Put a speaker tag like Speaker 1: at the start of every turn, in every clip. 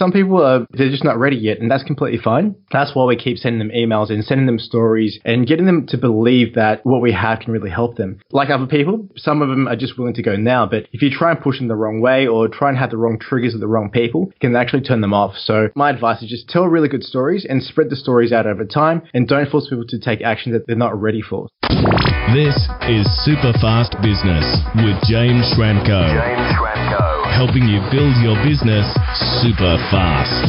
Speaker 1: some people are they're just not ready yet, and that's completely fine. That's why we keep sending them emails and sending them stories and getting them to believe that what we have can really help them. Like other people, some of them are just willing to go now, but if you try and push them the wrong way or try and have the wrong triggers with the wrong people, it can actually turn them off. So my advice is just tell really good stories and spread the stories out over time and don't force people to take action that they're not ready for.
Speaker 2: This is Super Fast Business with James Schramko.
Speaker 3: James Schramko.
Speaker 2: Helping you build your business super fast.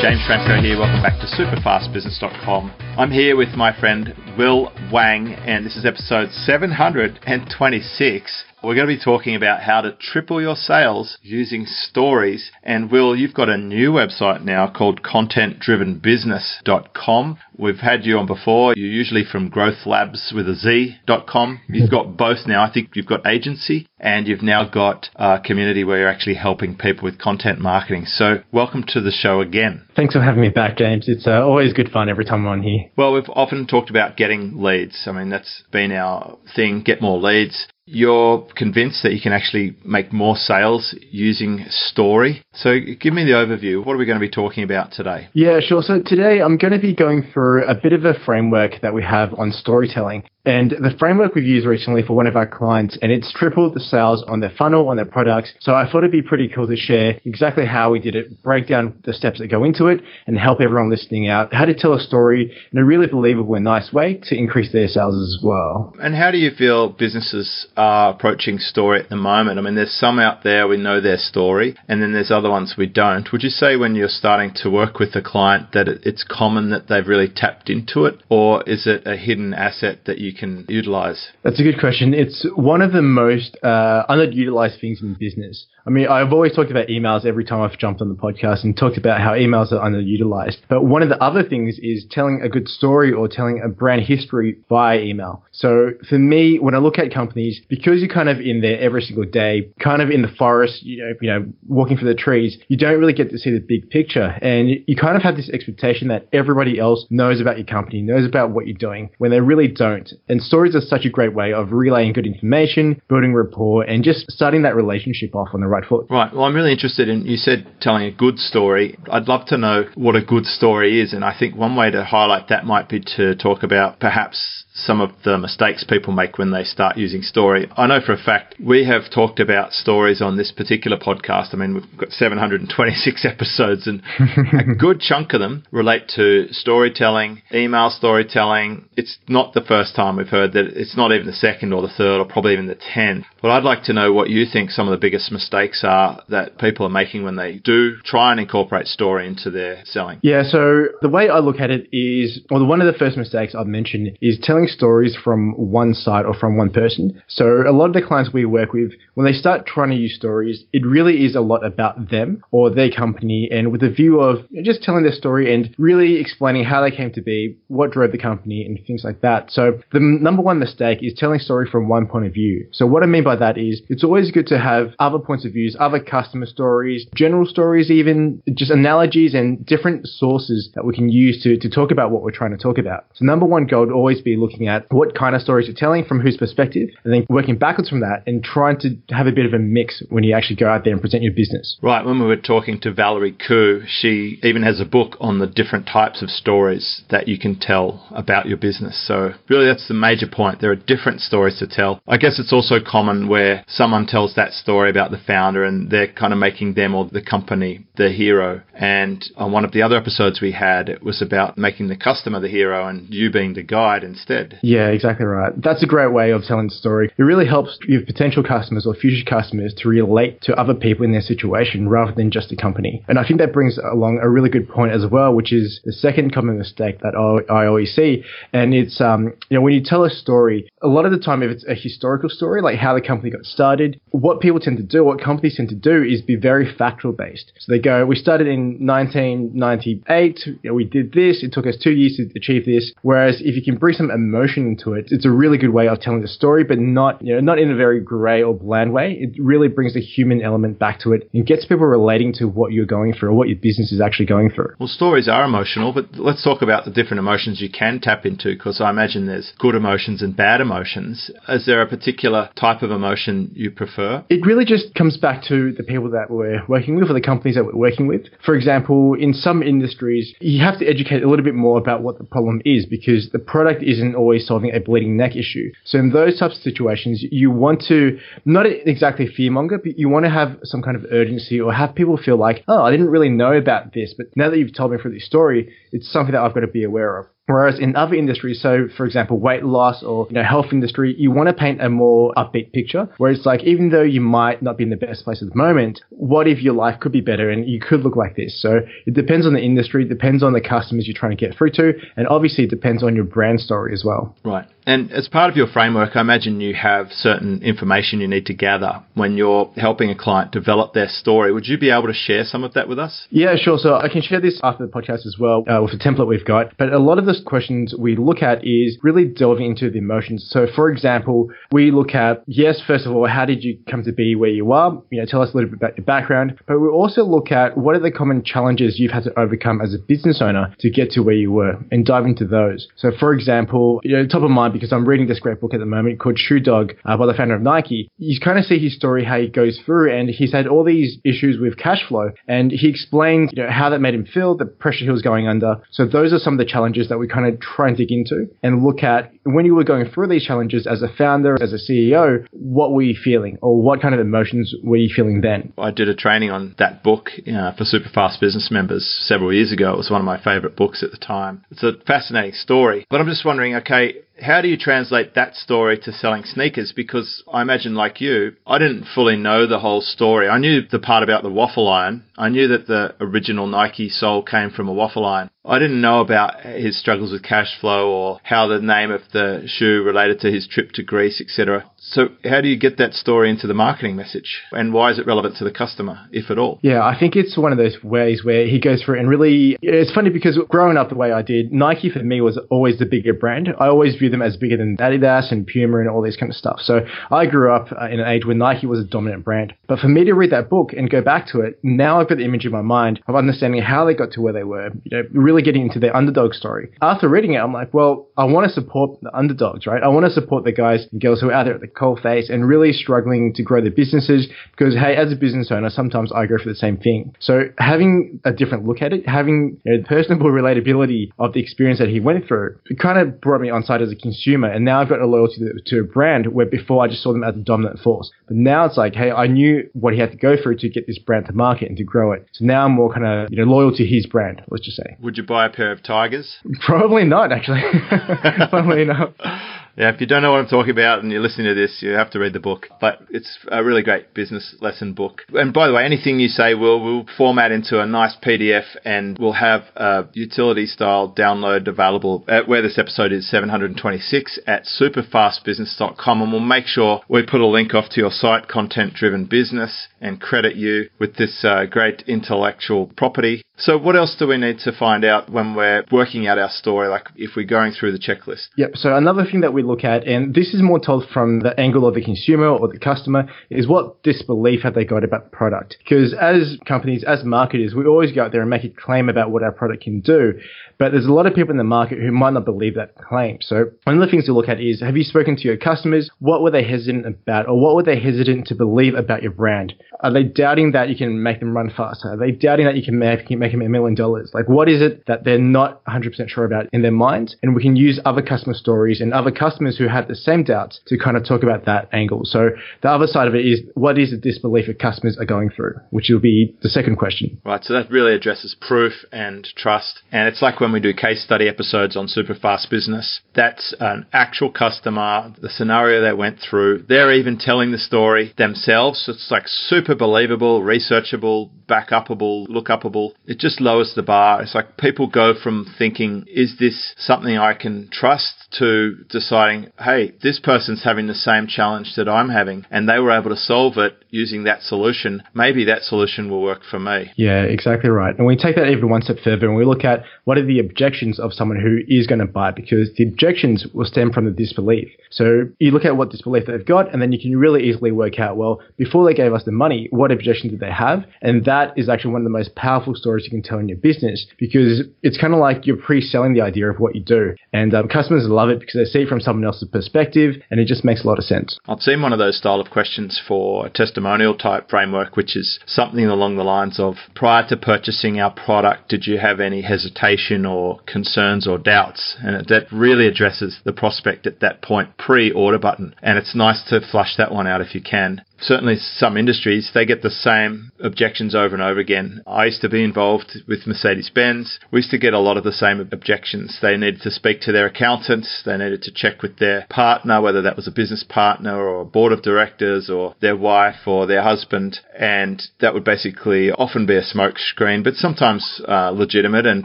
Speaker 4: James Schramko here. Welcome back to superfastbusiness.com. I'm here with my friend Will Wang, and this is episode 726. We're going to be talking about how to triple your sales using stories. And Will, you've got a new website now called contentdrivenbusiness.com. We've had you on before. You're usually from growthlabs with a Z.com. You've got both now. I think you've got agency and you've now got a community where you're actually helping people with content marketing. So welcome to the show again.
Speaker 1: Thanks for having me back, James. It's uh, always good fun every time I'm on here.
Speaker 4: Well, we've often talked about getting leads. I mean, that's been our thing, get more leads you're convinced that you can actually make more sales using story. So give me the overview. What are we going to be talking about today?
Speaker 1: Yeah, sure. So today I'm going to be going through a bit of a framework that we have on storytelling. And the framework we've used recently for one of our clients, and it's tripled the sales on their funnel, on their products. So I thought it'd be pretty cool to share exactly how we did it, break down the steps that go into it, and help everyone listening out how to tell a story in a really believable and nice way to increase their sales as well.
Speaker 4: And how do you feel businesses are approaching story at the moment? I mean, there's some out there we know their story, and then there's other ones we don't. Would you say when you're starting to work with a client that it's common that they've really tapped into it, or is it a hidden asset that you can utilize?
Speaker 1: That's a good question. It's one of the most uh, underutilized things in business. I mean, I've always talked about emails every time I've jumped on the podcast and talked about how emails are underutilized. But one of the other things is telling a good story or telling a brand history via email. So for me, when I look at companies, because you're kind of in there every single day, kind of in the forest, you know, you know, walking through the trees, you don't really get to see the big picture. And you kind of have this expectation that everybody else knows about your company, knows about what you're doing, when they really don't. And stories are such a great way of relaying good information, building rapport, and just starting that relationship off on the right foot.
Speaker 4: Right. Well, I'm really interested in, you said telling a good story. I'd love to know what a good story is. And I think one way to highlight that might be to talk about perhaps some of the mistakes people make when they start using story. I know for a fact we have talked about stories on this particular podcast. I mean, we've got 726 episodes, and a good chunk of them relate to storytelling, email storytelling. It's not the first time we've heard that, it's not even the second or the third or probably even the tenth. But I'd like to know what you think some of the biggest mistakes are that people are making when they do try and incorporate story into their selling.
Speaker 1: Yeah, so the way I look at it is, well, one of the first mistakes I've mentioned is telling stories from one side or from one person. So a lot of the clients we work with, when they start trying to use stories, it really is a lot about them or their company and with a view of just telling their story and really explaining how they came to be, what drove the company and things like that. So the number one mistake is telling story from one point of view. So what I mean by that is it's always good to have other points of views, other customer stories, general stories, even just analogies and different sources that we can use to, to talk about what we're trying to talk about. So number one goal would always be looking at what kind of stories you're telling from whose perspective and then working backwards from that and trying to have a bit of a mix when you actually go out there and present your business.
Speaker 4: Right. When we were talking to Valerie Khoo, she even has a book on the different types of stories that you can tell about your business. So really that's the major point. There are different stories to tell. I guess it's also common where someone tells that story about the founder and they're kind of making them or the company the hero. And on one of the other episodes we had, it was about making the customer the hero and you being the guide instead.
Speaker 1: Yeah, exactly right. That's a great way of telling the story. It really helps your potential customers or future customers to relate to other people in their situation rather than just the company. And I think that brings along a really good point as well, which is the second common mistake that I always see. And it's, um, you know, when you tell a story, a lot of the time, if it's a historical story, like how the company got started, what people tend to do, what companies tend to do is be very factual based. So they go, we started in 1998, you know, we did this, it took us two years to achieve this. Whereas if you can bring some emotion into it, it's a really good way of telling the story, but not, you know, not in a very grey or bland way. It really brings the human element back to it and gets people relating to what you're going through or what your business is actually going through.
Speaker 4: Well, stories are emotional, but let's talk about the different emotions you can tap into because I imagine there's good good emotions and bad emotions. Is there a particular type of emotion you prefer?
Speaker 1: It really just comes back to the people that we're working with or the companies that we're working with. For example, in some industries, you have to educate a little bit more about what the problem is because the product isn't always solving a bleeding neck issue. So in those types of situations, you want to not exactly fearmonger, but you want to have some kind of urgency or have people feel like, oh, I didn't really know about this, but now that you've told me through this story, it's something that I've got to be aware of. Whereas in other industries, so for example, weight loss or you know health industry, you want to paint a more upbeat picture. Where it's like, even though you might not be in the best place at the moment, what if your life could be better and you could look like this? So it depends on the industry, depends on the customers you're trying to get through to, and obviously it depends on your brand story as well.
Speaker 4: Right. And as part of your framework, I imagine you have certain information you need to gather when you're helping a client develop their story. Would you be able to share some of that with us?
Speaker 1: Yeah, sure. So I can share this after the podcast as well uh, with the template we've got. But a lot of the questions we look at is really delving into the emotions. So, for example, we look at yes, first of all, how did you come to be where you are? You know, tell us a little bit about your background. But we also look at what are the common challenges you've had to overcome as a business owner to get to where you were, and dive into those. So, for example, you know, top of mind because I'm reading this great book at the moment called Shoe Dog uh, by the founder of Nike. You kind of see his story, how he goes through, and he's had all these issues with cash flow, and he explains you know, how that made him feel, the pressure he was going under. So those are some of the challenges that we kind of try and dig into and look at when you were going through these challenges as a founder, as a CEO, what were you feeling, or what kind of emotions were you feeling then?
Speaker 4: I did a training on that book uh, for super fast business members several years ago. It was one of my favorite books at the time. It's a fascinating story, but I'm just wondering, okay, how do you translate that story to selling sneakers? Because I imagine, like you, I didn't fully know the whole story. I knew the part about the waffle iron. I knew that the original Nike sole came from a waffle iron. I didn't know about his struggles with cash flow or how the name of the shoe related to his trip to Greece, etc. So, how do you get that story into the marketing message? And why is it relevant to the customer, if at all?
Speaker 1: Yeah, I think it's one of those ways where he goes through and really, it's funny because growing up the way I did, Nike for me was always the bigger brand. I always viewed them as bigger than Adidas and Puma and all these kind of stuff. So, I grew up uh, in an age when Nike was a dominant brand. But for me to read that book and go back to it, now I've got the image in my mind of understanding how they got to where they were, you know, really getting into their underdog story. After reading it, I'm like, well, I want to support the underdogs, right? I want to support the guys and girls who are out there at the coal face and really struggling to grow their businesses because, hey, as a business owner, sometimes I go for the same thing. So having a different look at it, having know, personable relatability of the experience that he went through, it kind of brought me on side as a consumer. And now I've got a loyalty to, to a brand where before I just saw them as a dominant force. But now it's like, hey, I knew what he had to go through to get this brand to market and to grow it. So now I'm more kind of, you know, loyal to his brand, let's just say.
Speaker 4: Would you buy a pair of Tigers?
Speaker 1: Probably not, actually. Funnily enough.
Speaker 4: Yeah, if you don't know what I'm talking about and you're listening to this, you have to read the book. But it's a really great business lesson book. And by the way, anything you say, we'll, we'll format into a nice PDF and we'll have a utility style download available at where this episode is 726 at superfastbusiness.com. And we'll make sure we put a link off to your site, Content Driven Business, and credit you with this uh, great intellectual property. So, what else do we need to find out when we're working out our story, like if we're going through the checklist?
Speaker 1: Yep. So, another thing that we look at, and this is more told from the angle of the consumer or the customer, is what disbelief have they got about the product? Because as companies, as marketers, we always go out there and make a claim about what our product can do. But there's a lot of people in the market who might not believe that claim. So, one of the things to look at is have you spoken to your customers? What were they hesitant about, or what were they hesitant to believe about your brand? Are they doubting that you can make them run faster? Are they doubting that you can make, make them a million dollars? Like, what is it that they're not 100% sure about in their mind? And we can use other customer stories and other customers who had the same doubts to kind of talk about that angle. So, the other side of it is what is the disbelief that customers are going through, which will be the second question.
Speaker 4: Right. So, that really addresses proof and trust. And it's like when we do case study episodes on super fast business, that's an actual customer, the scenario they went through. They're even telling the story themselves. So It's like super believable, researchable, back upable, look upable. It just lowers the bar. It's like people go from thinking, is this something I can trust to deciding, hey, this person's having the same challenge that I'm having and they were able to solve it using that solution, maybe that solution will work for me.
Speaker 1: Yeah, exactly right. And we take that even one step further and we look at what are the objections of someone who is going to buy because the objections will stem from the disbelief. So you look at what disbelief they've got and then you can really easily work out, well, before they gave us the money, what objections did they have? And that is actually one of the most powerful stories you can tell in your business because it's kind of like you're pre-selling the idea of what you do. And um, customers love it because they see it from someone else's perspective and it just makes a lot of sense.
Speaker 4: I've seen one of those style of questions for a testimonial type framework, which is something along the lines of prior to purchasing our product, did you have any hesitation or concerns or doubts? And that really addresses the prospect at that point pre order button. And it's nice to flush that one out if you can certainly some industries, they get the same objections over and over again. I used to be involved with Mercedes Benz. We used to get a lot of the same objections. They needed to speak to their accountants, they needed to check with their partner, whether that was a business partner or a board of directors or their wife or their husband. And that would basically often be a smoke screen, but sometimes uh, legitimate and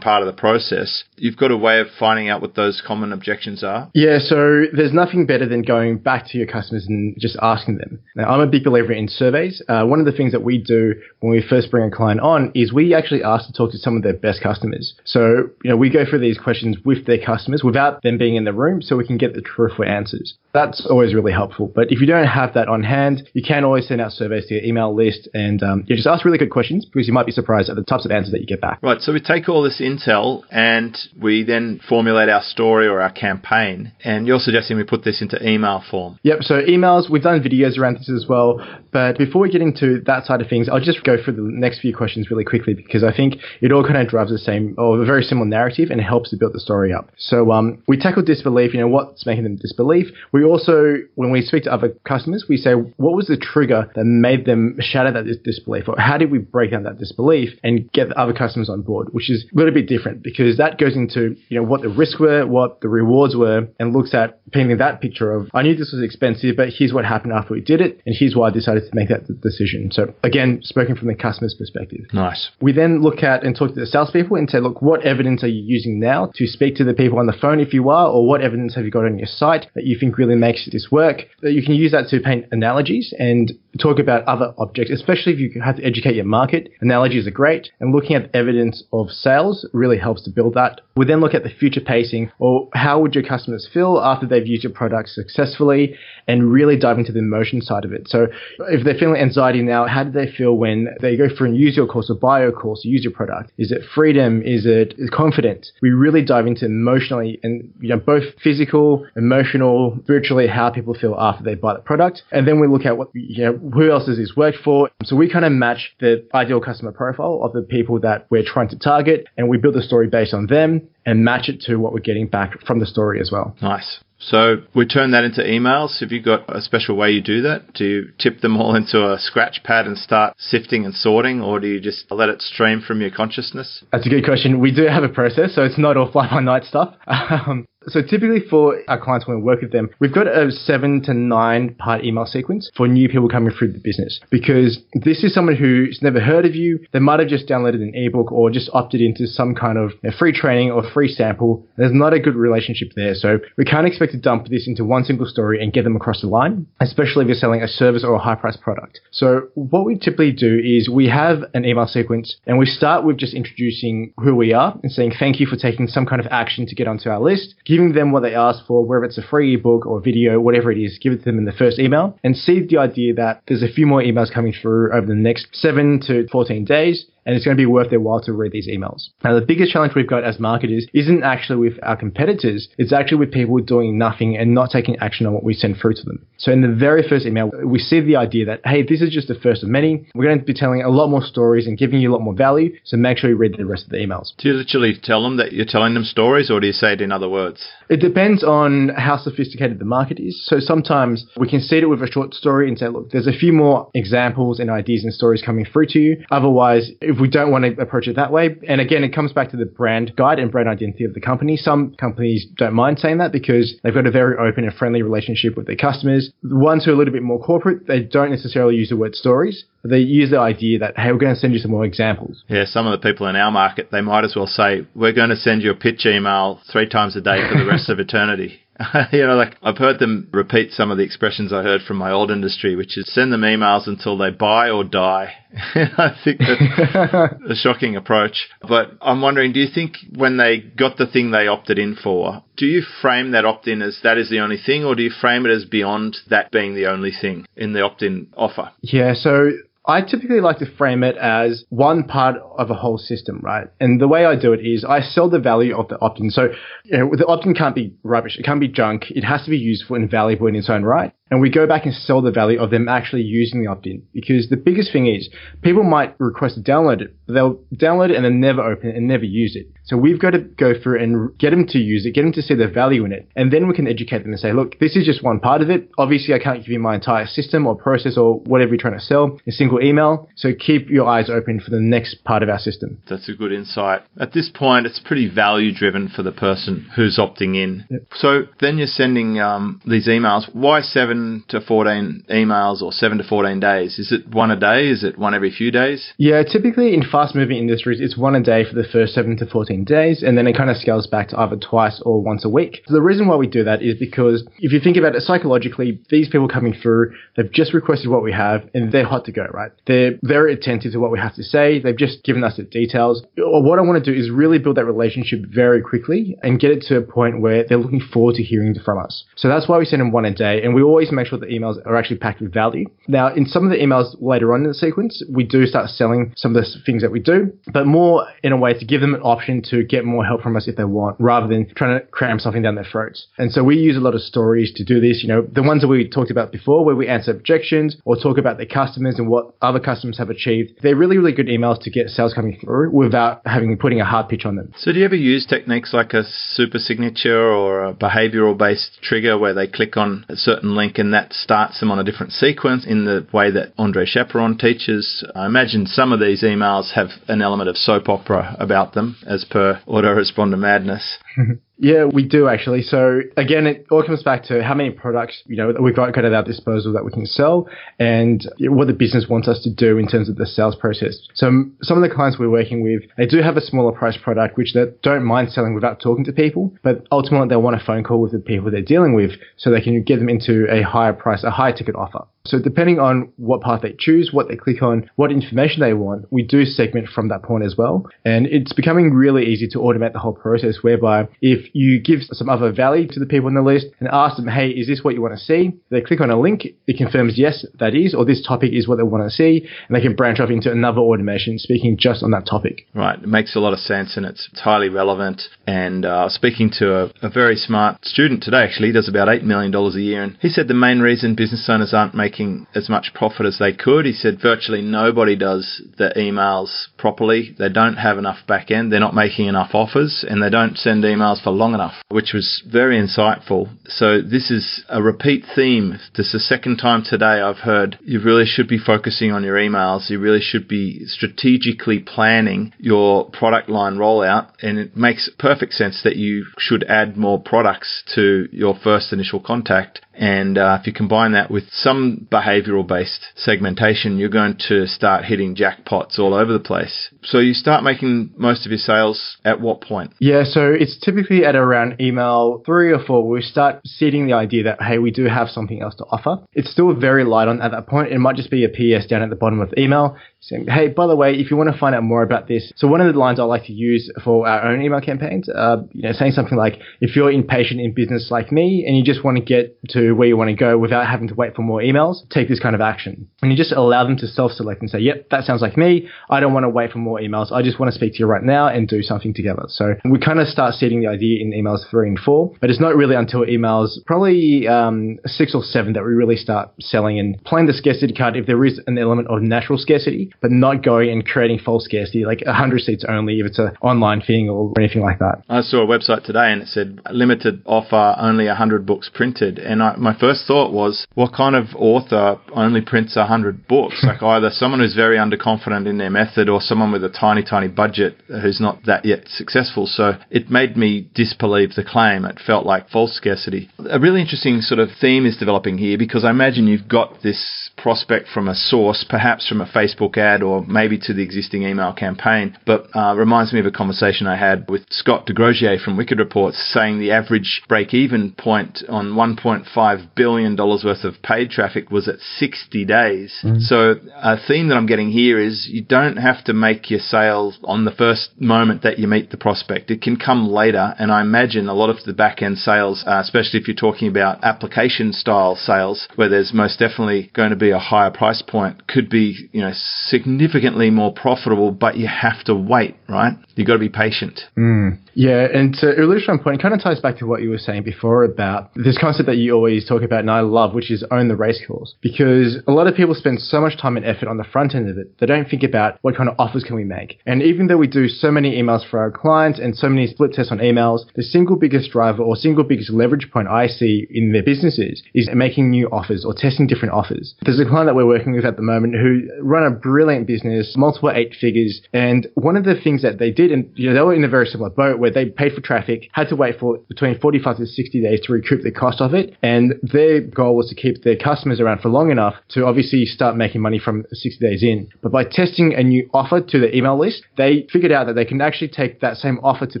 Speaker 4: part of the process. You've got a way of finding out what those common objections are.
Speaker 1: Yeah, so there's nothing better than going back to your customers and just asking them. Now, I'm a big believer in surveys. Uh, one of the things that we do when we first bring a client on is we actually ask to talk to some of their best customers. So, you know, we go through these questions with their customers without them being in the room so we can get the truthful answers. That's always really helpful. But if you don't have that on hand, you can always send out surveys to your email list and um, you just ask really good questions because you might be surprised at the types of answers that you get back.
Speaker 4: Right. So we take all this intel and we then formulate our story or our campaign. And you're suggesting we put this into email form.
Speaker 1: Yep. So emails, we've done videos around this as well. But before we get into that side of things, I'll just go through the next few questions really quickly because I think it all kind of drives the same or a very similar narrative and it helps to build the story up. So um, we tackle disbelief, you know, what's making them disbelief. We also, when we speak to other customers, we say, what was the trigger that made them shatter that disbelief? Or how did we break down that disbelief and get the other customers on board, which is a little bit different because that goes into, you know, what the risks were, what the rewards were, and looks at painting that picture of, I knew this was expensive, but here's what happened after we did it, and here's why I decided to make that decision. So again, spoken from the customer's perspective.
Speaker 4: Nice.
Speaker 1: We then look at and talk to the salespeople and say, look, what evidence are you using now to speak to the people on the phone if you are, or what evidence have you got on your site that you think really makes this work? That you can use that to paint analogies and talk about other objects, especially if you have to educate your market. Analogies are great, and looking at evidence of sales really helps to build that. We then look at the future pacing, or how would your customers feel after they've used your product successfully, and really dive into the emotion side of it. So if they're feeling anxiety now, how do they feel when they go for and use your course or buy your course use your product? Is it freedom? Is it confidence? We really dive into emotionally and you know both physical, emotional, spiritually how people feel after they buy the product, and then we look at what you know who else does this worked for. So we kind of match the ideal customer profile of the people that we're trying to target, and we build a story based on them and match it to what we're getting back from the story as well.
Speaker 4: Nice. So we turn that into emails. Have you got a special way you do that? Do you tip them all into a scratch pad and start sifting and sorting, or do you just let it stream from your consciousness?
Speaker 1: That's a good question. We do have a process, so it's not all fly by night stuff. Um, so typically for our clients when we work with them, we've got a seven to nine part email sequence for new people coming through the business because this is someone who's never heard of you. They might have just downloaded an ebook or just opted into some kind of free training or free sample. There's not a good relationship there. So we can't expect to dump this into one single story and get them across the line, especially if you're selling a service or a high price product. So what we typically do is we have an email sequence and we start with just introducing who we are and saying thank you for taking some kind of action to get onto our list giving them what they ask for, whether it's a free ebook or video, whatever it is, give it to them in the first email and seed the idea that there's a few more emails coming through over the next seven to 14 days and it's going to be worth their while to read these emails. Now, the biggest challenge we've got as marketers isn't actually with our competitors, it's actually with people doing nothing and not taking action on what we send through to them. So, in the very first email, we see the idea that, hey, this is just the first of many. We're going to be telling a lot more stories and giving you a lot more value, so make sure you read the rest of the emails.
Speaker 4: Do you literally tell them that you're telling them stories, or do you say it in other words?
Speaker 1: It depends on how sophisticated the market is. So, sometimes we can seed it with a short story and say, look, there's a few more examples and ideas and stories coming through to you. Otherwise, if we don't want to approach it that way, and again, it comes back to the brand guide and brand identity of the company. Some companies don't mind saying that because they've got a very open and friendly relationship with their customers. The ones who are a little bit more corporate, they don't necessarily use the word stories. They use the idea that, hey, we're going to send you some more examples.
Speaker 4: Yeah, some of the people in our market, they might as well say, we're going to send you a pitch email three times a day for the rest of eternity. you know, like I've heard them repeat some of the expressions I heard from my old industry, which is send them emails until they buy or die. I think that's a shocking approach. But I'm wondering, do you think when they got the thing they opted in for, do you frame that opt in as that is the only thing, or do you frame it as beyond that being the only thing in the opt in offer?
Speaker 1: Yeah, so I typically like to frame it as one part of a whole system, right? And the way I do it is I sell the value of the opt-in. So you know, the opt-in can't be rubbish. It can't be junk. It has to be useful and valuable in its own right and we go back and sell the value of them actually using the opt-in. Because the biggest thing is people might request to download it, they'll download it and then never open it and never use it. So we've got to go through and get them to use it, get them to see the value in it, and then we can educate them and say, look, this is just one part of it. Obviously, I can't give you my entire system or process or whatever you're trying to sell in a single email. So keep your eyes open for the next part of our system.
Speaker 4: That's a good insight. At this point, it's pretty value driven for the person who's opting in. Yep. So then you're sending um, these emails. Why seven? to 14 emails or 7 to 14 days? Is it one a day? Is it one every few days?
Speaker 1: Yeah, typically in fast moving industries, it's one a day for the first 7 to 14 days, and then it kind of scales back to either twice or once a week. So the reason why we do that is because if you think about it psychologically, these people coming through, they've just requested what we have and they're hot to go, right? They're very attentive to what we have to say. They've just given us the details. What I want to do is really build that relationship very quickly and get it to a point where they're looking forward to hearing from us. So that's why we send them one a day, and we always make sure the emails are actually packed with value. Now, in some of the emails later on in the sequence, we do start selling some of the things that we do, but more in a way to give them an option to get more help from us if they want, rather than trying to cram something down their throats. And so we use a lot of stories to do this. You know, the ones that we talked about before, where we answer objections or talk about the customers and what other customers have achieved. They're really, really good emails to get sales coming through without having putting a hard pitch on them.
Speaker 4: So, do you ever use techniques like a super signature or a behavioral based trigger where they click on a certain link and that starts them on a different sequence in the way that Andre Chaperon teaches. I imagine some of these emails have an element of soap opera about them, as per autoresponder madness.
Speaker 1: Yeah, we do actually. So again, it all comes back to how many products you know we've got at our disposal that we can sell, and what the business wants us to do in terms of the sales process. So some of the clients we're working with, they do have a smaller price product which they don't mind selling without talking to people, but ultimately they want a phone call with the people they're dealing with so they can get them into a higher price, a higher ticket offer. So depending on what path they choose, what they click on, what information they want, we do segment from that point as well. And it's becoming really easy to automate the whole process whereby if you give some other value to the people on the list and ask them, hey, is this what you want to see? They click on a link, it confirms yes, that is, or this topic is what they want to see, and they can branch off into another automation speaking just on that topic.
Speaker 4: Right. It makes a lot of sense and it's highly relevant. And uh, speaking to a, a very smart student today, actually, he does about $8 million a year. And he said the main reason business owners aren't making as much profit as they could. He said virtually nobody does the emails properly. They don't have enough back end. They're not making enough offers and they don't send emails for long enough, which was very insightful. So this is a repeat theme. This is the second time today I've heard you really should be focusing on your emails. You really should be strategically planning your product line rollout and it makes perfect sense that you should add more products to your first initial contact and uh, if you combine that with some behavioral based segmentation, you're going to start hitting jackpots all over the place. So you start making most of your sales at what point?
Speaker 1: Yeah, so it's typically at around email three or four we start seeding the idea that, hey, we do have something else to offer. It's still very light on at that point. It might just be a PS down at the bottom of the email saying, hey, by the way, if you want to find out more about this, so one of the lines I like to use for our own email campaigns, uh, you know, saying something like, if you're impatient in business like me and you just want to get to where you want to go without having to wait for more emails, take this kind of action. And you just allow them to self-select and say, yep, that sounds like me. I don't want to wait for more emails. I just want to speak to you right now and do something together. So we kind of start seeding the idea in emails three and four, but it's not really until emails probably um, six or seven that we really start selling and playing the scarcity card if there is an element of natural scarcity but not going and creating false scarcity, like 100 seats only if it's an online thing or anything like that.
Speaker 4: I saw a website today and it said limited offer, only 100 books printed. And I, my first thought was, what kind of author only prints 100 books? like either someone who's very underconfident in their method or someone with a tiny, tiny budget who's not that yet successful. So it made me disbelieve the claim. It felt like false scarcity. A really interesting sort of theme is developing here because I imagine you've got this prospect from a source, perhaps from a Facebook ad or maybe to the existing email campaign, but uh, reminds me of a conversation I had with Scott Desgrosseilliers from Wicked Reports saying the average break-even point on 1.5 billion dollars worth of paid traffic was at 60 days. Mm. So a theme that I'm getting here is you don't have to make your sales on the first moment that you meet the prospect. It can come later, and I imagine a lot of the back end sales, uh, especially if you're talking about application style sales, where there's most definitely going to be a higher price point, could be you know significantly more profitable, but you have to wait, right? You've got to be patient.
Speaker 1: Mm. Yeah, and to illustrate point, it kind of ties back to what you were saying before about this concept that you always talk about and I love, which is own the race course. Because a lot of people spend so much time and effort on the front end of it, they don't think about what kind of offers can we make. And even though we do so many emails for our clients and so many split tests on emails, the single biggest driver or single biggest leverage point I see in their businesses is making new offers or testing different offers. There's a client that we're working with at the moment who run a brilliant business, multiple eight figures, and one of the things that they did, and you know, they were in a very similar boat where they paid for traffic, had to wait for between 45 to 60 days to recoup the cost of it, and their goal was to keep their customers around for long enough to obviously start making money from 60 days in. But by testing a new offer to the email list, they figured out that they can actually take that same offer to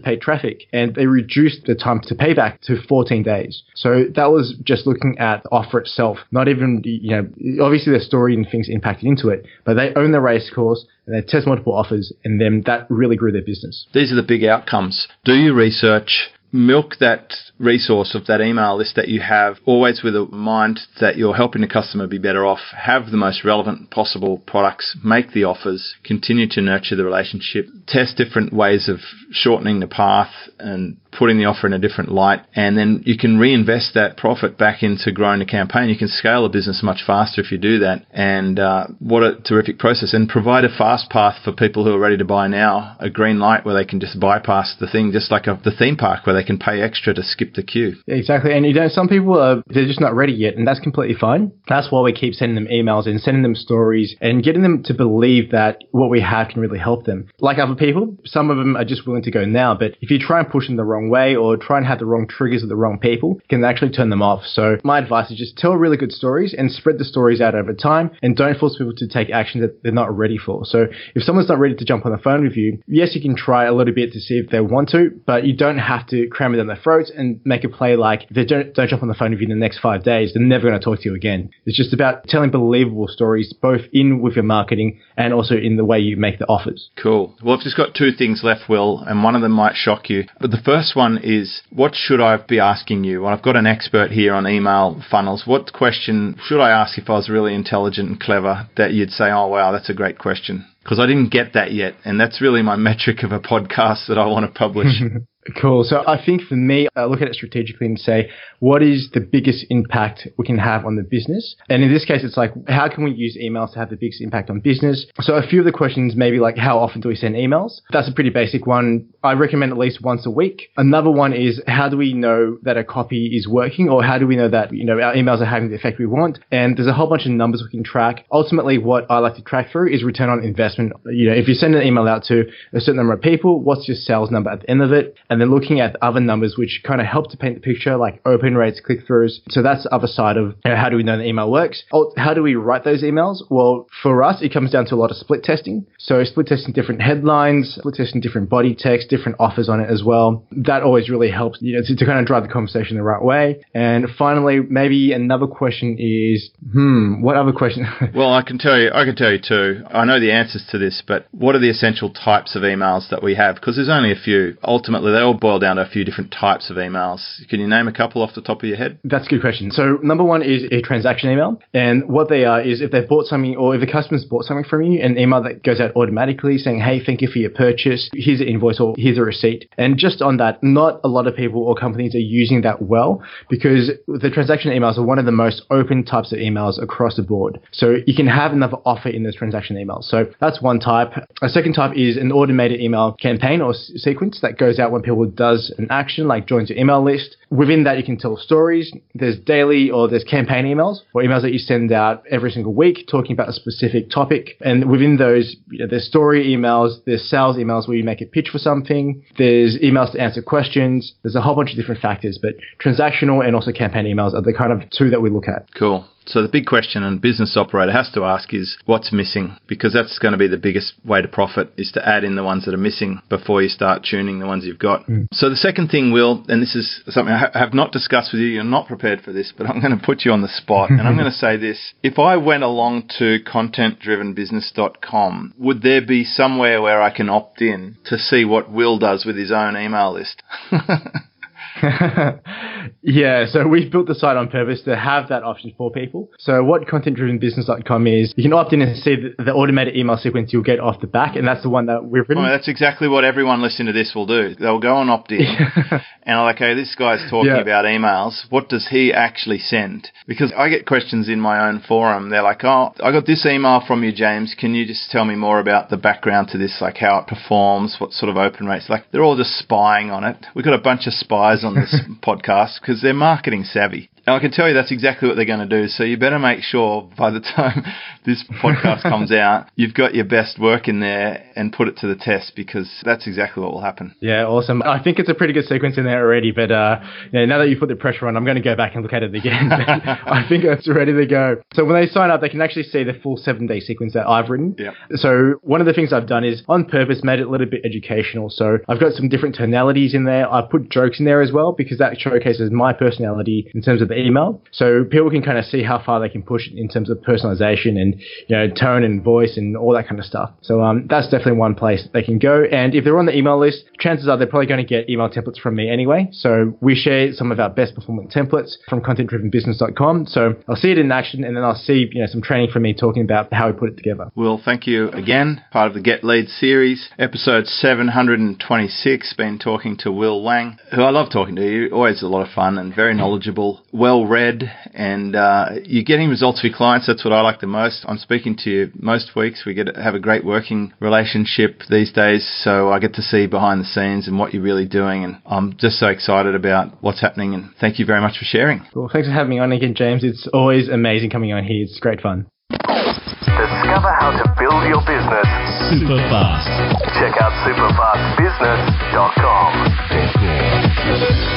Speaker 1: paid traffic, and they reduced the time to payback to 14 days. So that was just looking at the offer itself, not even you know obviously the story and things impacted into it, but they own the race course and they test multiple offers, and then that really grew their business.
Speaker 4: These are the big outcomes. Do your research, milk that resource of that email list that you have, always with a mind that you're helping the customer be better off, have the most relevant possible products, make the offers, continue to nurture the relationship, test different ways of shortening the path and putting the offer in a different light, and then you can reinvest that profit back into growing the campaign. You can scale a business much faster if you do that. And uh, what a terrific process! And provide a fast path for people who are ready to buy now, a green light where they can just bypass the thing, just like a, the theme park where they can pay extra to skip the queue.
Speaker 1: Exactly. And you know, some people are they're just not ready yet, and that's completely fine. That's why we keep sending them emails and sending them stories and getting them to believe that what we have can really help them. Like other people, some of them are just willing to go now, but if you try and push them the wrong wrong way or try and have the wrong triggers with the wrong people can actually turn them off. So my advice is just tell really good stories and spread the stories out over time and don't force people to take action that they're not ready for. So if someone's not ready to jump on the phone with you, yes, you can try a little bit to see if they want to, but you don't have to cram it down their throats and make a play like if they don't, don't jump on the phone with you in the next five days, they're never going to talk to you again. It's just about telling believable stories, both in with your marketing and also in the way you make the offers.
Speaker 4: Cool. Well, I've just got two things left, Will, and one of them might shock you. But the first one is what should I be asking you? Well, I've got an expert here on email funnels. What question should I ask if I was really intelligent and clever that you'd say, oh, wow, that's a great question? Because I didn't get that yet. And that's really my metric of a podcast that I want to publish.
Speaker 1: Cool. So I think for me, I look at it strategically and say, what is the biggest impact we can have on the business? And in this case, it's like, how can we use emails to have the biggest impact on business? So a few of the questions, maybe like, how often do we send emails? That's a pretty basic one. I recommend at least once a week. Another one is, how do we know that a copy is working or how do we know that, you know, our emails are having the effect we want? And there's a whole bunch of numbers we can track. Ultimately, what I like to track through is return on investment. You know, if you send an email out to a certain number of people, what's your sales number at the end of it? Then looking at other numbers which kind of help to paint the picture, like open rates, click throughs. So that's the other side of you know, how do we know the email works? Oh, how do we write those emails? Well, for us, it comes down to a lot of split testing. So split testing different headlines, split testing different body text, different offers on it as well. That always really helps, you know, to, to kind of drive the conversation the right way. And finally, maybe another question is, hmm, what other question?
Speaker 4: well, I can tell you, I can tell you too. I know the answers to this, but what are the essential types of emails that we have? Because there's only a few. Ultimately, they all boil down to a few different types of emails. Can you name a couple off the top of your head?
Speaker 1: That's a good question. So number one is a transaction email. And what they are is if they've bought something or if a customer's bought something from you, an email that goes out automatically saying, hey, thank you for your purchase. Here's an invoice or here's a receipt. And just on that, not a lot of people or companies are using that well because the transaction emails are one of the most open types of emails across the board. So you can have another offer in those transaction emails. So that's one type. A second type is an automated email campaign or sequence that goes out when people people does an action like joins your email list. Within that, you can tell stories. There's daily or there's campaign emails or emails that you send out every single week talking about a specific topic. And within those, you know, there's story emails, there's sales emails where you make a pitch for something, there's emails to answer questions. There's a whole bunch of different factors, but transactional and also campaign emails are the kind of two that we look at.
Speaker 4: Cool. So the big question a business operator has to ask is what's missing? Because that's going to be the biggest way to profit is to add in the ones that are missing before you start tuning the ones you've got. Mm. So the second thing, Will, and this is something I have not discussed with you, you're not prepared for this, but I'm going to put you on the spot and I'm going to say this. If I went along to contentdrivenbusiness.com, would there be somewhere where I can opt in to see what Will does with his own email list?
Speaker 1: yeah, so we've built the site on purpose to have that option for people. So what contentdrivenbusiness.com is, you can opt in and see the, the, automated email sequence you'll get off the back, and that's the one that we've written.
Speaker 4: Well, that's exactly what everyone listening to this will do. They'll go and opt in, and like, okay, this guy's talking yeah. about emails. What does he actually send? Because I get questions in my own forum. They're like, oh, I got this email from you, James. Can you just tell me more about the background to this, like how it performs, what sort of open rates? Like, they're all just spying on it. We've got a bunch of spies on this podcast because they're marketing savvy. And I can tell you that's exactly what they're going to do. So you better make sure by the time this podcast comes out, you've got your best work in there and put it to the test because that's exactly what will happen.
Speaker 1: Yeah, awesome. I think it's a pretty good sequence in there already, but uh, yeah, now that you put the pressure on, I'm going to go back and look at it again. I think it's ready to go. So when they sign up, they can actually see the full seven day sequence that I've written.
Speaker 4: Yeah.
Speaker 1: So one of the things I've done is on purpose made it a little bit educational. So I've got some different tonalities in there. I put jokes in there as well because that showcases my personality in terms of the email. So people can kind of see how far they can push in terms of personalization and you know tone and voice and all that kind of stuff. So um, that's definitely one place they can go. And if they're on the email list, chances are they're probably going to get email templates from me anyway. So we share some of our best performing templates from contentdrivenbusiness.com. So I'll see it in action and then I'll see you know some training from me talking about how we put it together.
Speaker 4: Well, thank you again. Part of the Get Lead series, episode 726. Been talking to Will Wang, who I love talking to. Always a lot of fun and very knowledgeable, well read, and uh, you're getting results for your clients. That's what I like the most. I'm speaking to you most weeks. We get to have a great working relationship these days, so I get to see behind the scenes and what you're really doing, and I'm just so excited about what's happening. And thank you very much for sharing.
Speaker 1: Well, thanks for having me on again, James. It's always amazing coming on here. It's great fun.
Speaker 3: Discover how to build your business
Speaker 2: super fast.
Speaker 3: Check out superfastbusiness.com.